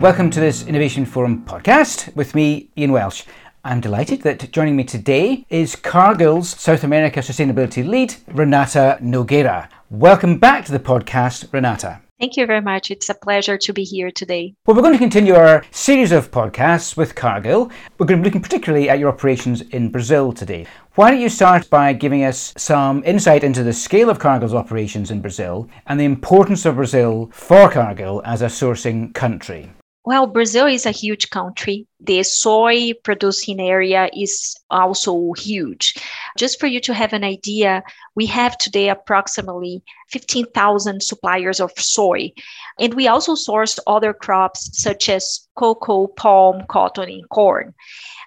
Welcome to this Innovation Forum podcast with me, Ian Welsh. I'm delighted that joining me today is Cargill's South America Sustainability Lead, Renata Nogueira. Welcome back to the podcast, Renata. Thank you very much. It's a pleasure to be here today. Well, we're going to continue our series of podcasts with Cargill. We're going to be looking particularly at your operations in Brazil today. Why don't you start by giving us some insight into the scale of Cargill's operations in Brazil and the importance of Brazil for Cargill as a sourcing country? Well, Brazil is a huge country. The soy producing area is also huge. Just for you to have an idea, we have today approximately 15,000 suppliers of soy. And we also source other crops such as cocoa, palm, cotton, and corn.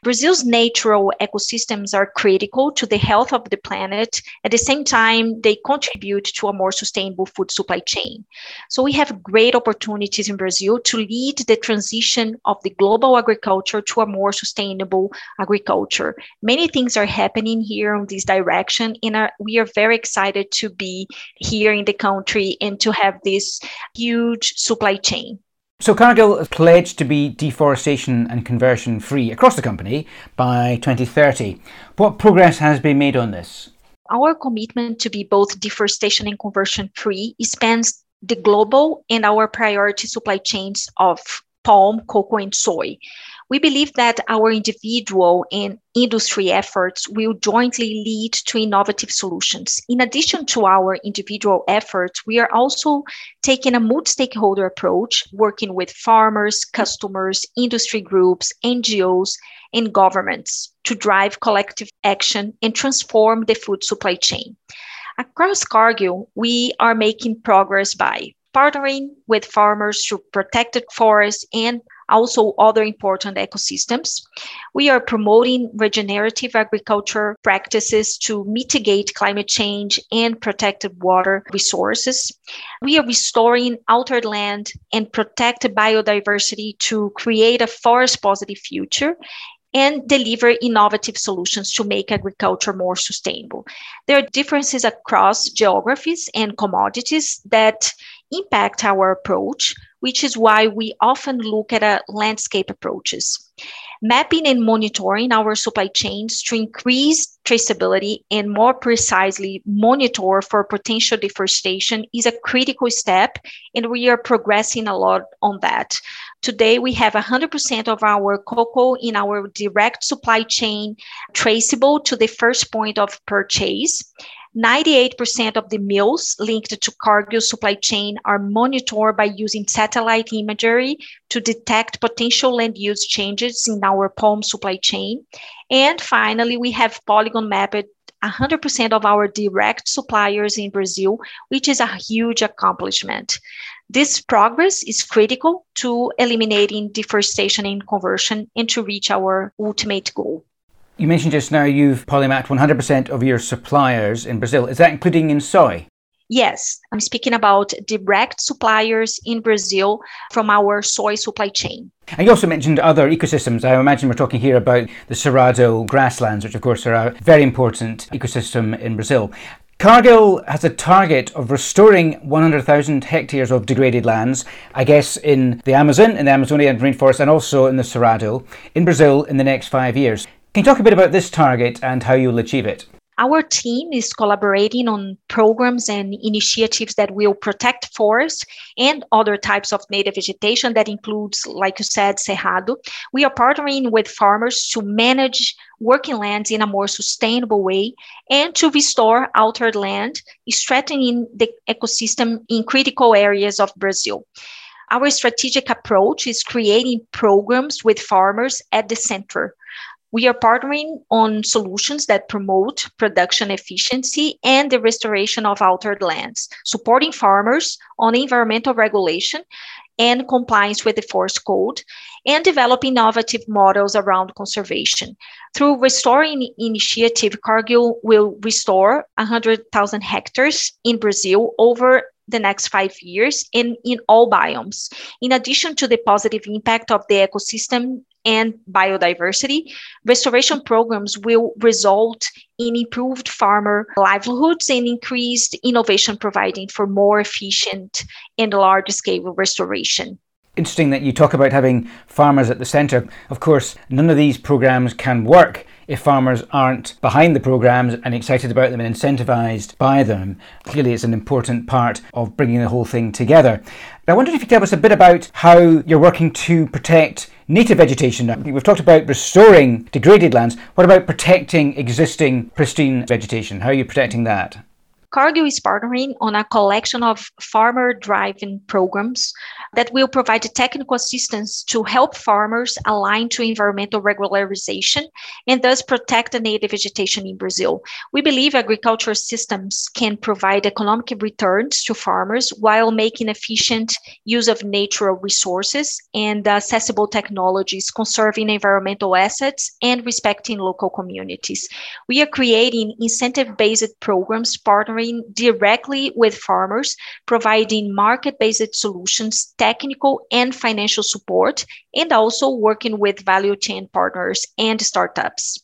Brazil's natural ecosystems are critical to the health of the planet. At the same time, they contribute to a more sustainable food supply chain. So we have great opportunities in Brazil to lead the transition of the global agriculture to a more sustainable agriculture. Many things are happening here in this direction, and are, we are very excited to be here in the country and to have this huge supply chain. So Cargill has pledged to be deforestation and conversion free across the company by 2030. What progress has been made on this? Our commitment to be both deforestation and conversion free spans the global and our priority supply chains of palm, cocoa, and soy. We believe that our individual and industry efforts will jointly lead to innovative solutions. In addition to our individual efforts, we are also taking a multi stakeholder approach, working with farmers, customers, industry groups, NGOs, and governments to drive collective action and transform the food supply chain. Across Cargill, we are making progress by partnering with farmers to protect the forests and also other important ecosystems. We are promoting regenerative agriculture practices to mitigate climate change and protect water resources. We are restoring altered land and protect biodiversity to create a forest positive future and deliver innovative solutions to make agriculture more sustainable. There are differences across geographies and commodities that impact our approach, which is why we often look at a landscape approaches. Mapping and monitoring our supply chains to increase traceability and more precisely monitor for potential deforestation is a critical step, and we are progressing a lot on that. Today, we have 100% of our cocoa in our direct supply chain traceable to the first point of purchase. 98% of the mills linked to Cargill supply chain are monitored by using satellite imagery to detect potential land use changes in our palm supply chain. And finally, we have polygon mapped 100% of our direct suppliers in Brazil, which is a huge accomplishment. This progress is critical to eliminating deforestation and conversion and to reach our ultimate goal. You mentioned just now you've polymapped 100% of your suppliers in Brazil. Is that including in soy? Yes, I'm speaking about direct suppliers in Brazil from our soy supply chain. And you also mentioned other ecosystems. I imagine we're talking here about the Cerrado grasslands, which of course are a very important ecosystem in Brazil. Cargill has a target of restoring 100,000 hectares of degraded lands, I guess in the Amazon, in the Amazonian rainforest, and also in the Cerrado, in Brazil in the next five years. Can you talk a bit about this target and how you'll achieve it? Our team is collaborating on programs and initiatives that will protect forests and other types of native vegetation that includes, like you said, Cerrado. We are partnering with farmers to manage working lands in a more sustainable way and to restore altered land, strengthening the ecosystem in critical areas of Brazil. Our strategic approach is creating programs with farmers at the center we are partnering on solutions that promote production efficiency and the restoration of altered lands, supporting farmers on environmental regulation and compliance with the forest code, and develop innovative models around conservation. Through Restoring Initiative, Cargill will restore 100,000 hectares in Brazil over the next five years in, in all biomes. In addition to the positive impact of the ecosystem and biodiversity, restoration programs will result in improved farmer livelihoods and increased innovation providing for more efficient and large scale restoration. Interesting that you talk about having farmers at the centre. Of course, none of these programs can work if farmers aren't behind the programs and excited about them and incentivised by them. Clearly, it's an important part of bringing the whole thing together. I wondered if you could tell us a bit about how you're working to protect native vegetation. We've talked about restoring degraded lands. What about protecting existing pristine vegetation? How are you protecting that? Cargill is partnering on a collection of farmer driving programs that will provide technical assistance to help farmers align to environmental regularization and thus protect the native vegetation in Brazil. We believe agricultural systems can provide economic returns to farmers while making efficient use of natural resources and accessible technologies, conserving environmental assets and respecting local communities. We are creating incentive based programs partnering partnering directly with farmers, providing market based solutions, technical and financial support, and also working with value chain partners and startups.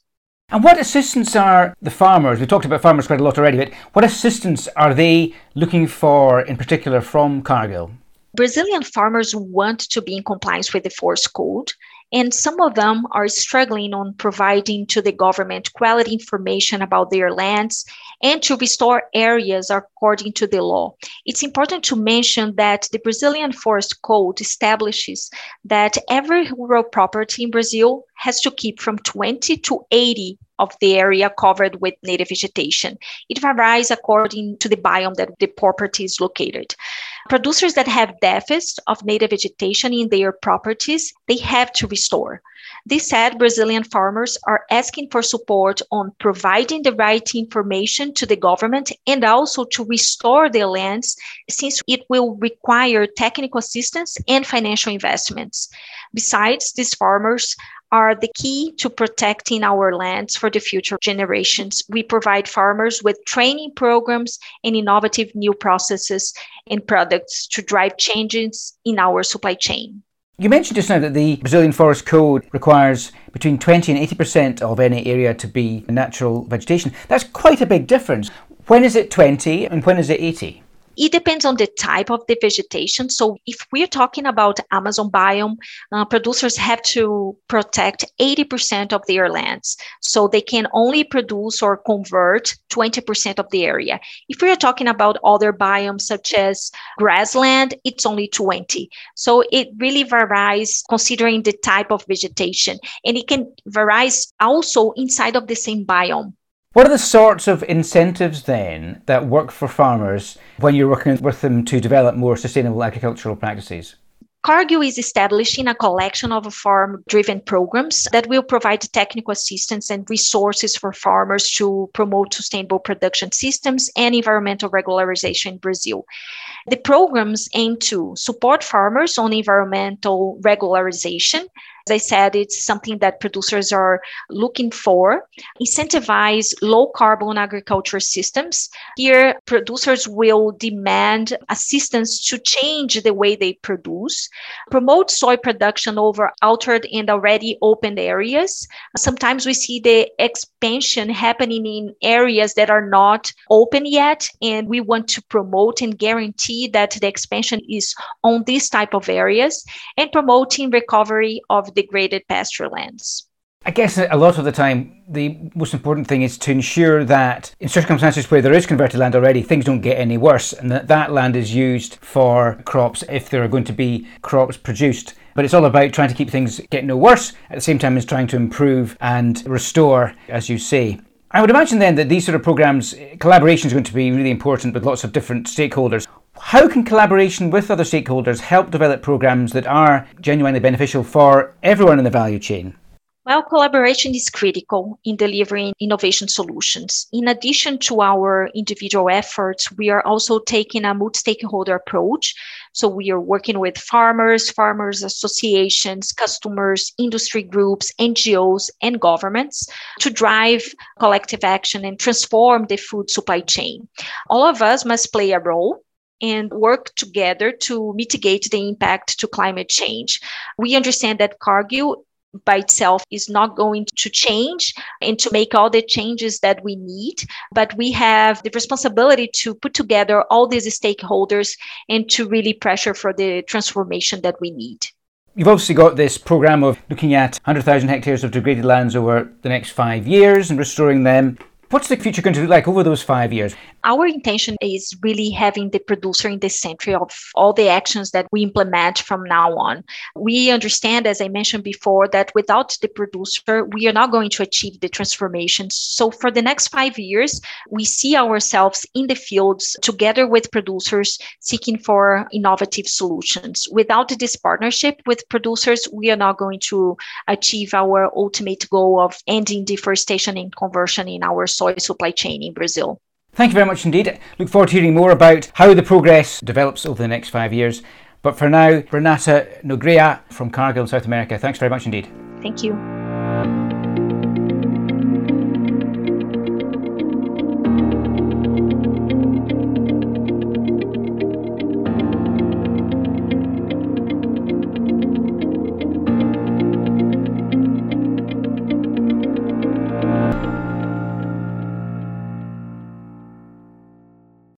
And what assistance are the farmers? We talked about farmers quite a lot already, but what assistance are they looking for in particular from Cargill? Brazilian farmers want to be in compliance with the forest code and some of them are struggling on providing to the government quality information about their lands and to restore areas according to the law. It's important to mention that the Brazilian Forest Code establishes that every rural property in Brazil has to keep from 20 to 80 of the area covered with native vegetation. It varies according to the biome that the property is located. Producers that have deficits of native vegetation in their properties, they have to restore. This said, Brazilian farmers are asking for support on providing the right information to the government and also to restore their lands, since it will require technical assistance and financial investments. Besides, these farmers are the key to protecting our lands for the future generations. We provide farmers with training programs and innovative new processes and products to drive changes in our supply chain. You mentioned just now that the Brazilian Forest Code requires between 20 and 80% of any area to be natural vegetation. That's quite a big difference. When is it 20 and when is it 80? It depends on the type of the vegetation. So if we're talking about Amazon biome, uh, producers have to protect 80% of their lands. So they can only produce or convert 20% of the area. If we're talking about other biomes such as grassland, it's only 20. So it really varies considering the type of vegetation. And it can varies also inside of the same biome. What are the sorts of incentives then that work for farmers when you're working with them to develop more sustainable agricultural practices? Cargill is establishing a collection of farm driven programs that will provide technical assistance and resources for farmers to promote sustainable production systems and environmental regularization in Brazil. The programs aim to support farmers on environmental regularization, I said, it's something that producers are looking for. Incentivize low carbon agriculture systems. Here, producers will demand assistance to change the way they produce, promote soy production over altered and already opened areas. Sometimes we see the expansion happening in areas that are not open yet, and we want to promote and guarantee that the expansion is on these type of areas and promoting recovery of degraded pasture lands. I guess a lot of the time, the most important thing is to ensure that in circumstances where there is converted land already, things don't get any worse and that that land is used for crops if there are going to be crops produced. But it's all about trying to keep things getting no worse at the same time as trying to improve and restore, as you say. I would imagine then that these sort of programs, collaboration is going to be really important with lots of different stakeholders. How can collaboration with other stakeholders help develop programs that are genuinely beneficial for everyone in the value chain? Well, collaboration is critical in delivering innovation solutions. In addition to our individual efforts, we are also taking a multi stakeholder approach. So we are working with farmers, farmers associations, customers, industry groups, NGOs, and governments to drive collective action and transform the food supply chain. All of us must play a role and work together to mitigate the impact to climate change. We understand that Cargill by itself is not going to change and to make all the changes that we need. But we have the responsibility to put together all these stakeholders and to really pressure for the transformation that we need. You've obviously got this program of looking at 100,000 hectares of degraded lands over the next five years and restoring them. What's the future going to look like over those five years? Our intention is really having the producer in the center of all the actions that we implement from now on. We understand, as I mentioned before, that without the producer, we are not going to achieve the transformation. So, for the next five years, we see ourselves in the fields together with producers seeking for innovative solutions. Without this partnership with producers, we are not going to achieve our ultimate goal of ending deforestation and conversion in our soy supply chain in Brazil. Thank you very much indeed. Look forward to hearing more about how the progress develops over the next five years. But for now, Renata Nogueira from Cargill, South America, thanks very much indeed. Thank you.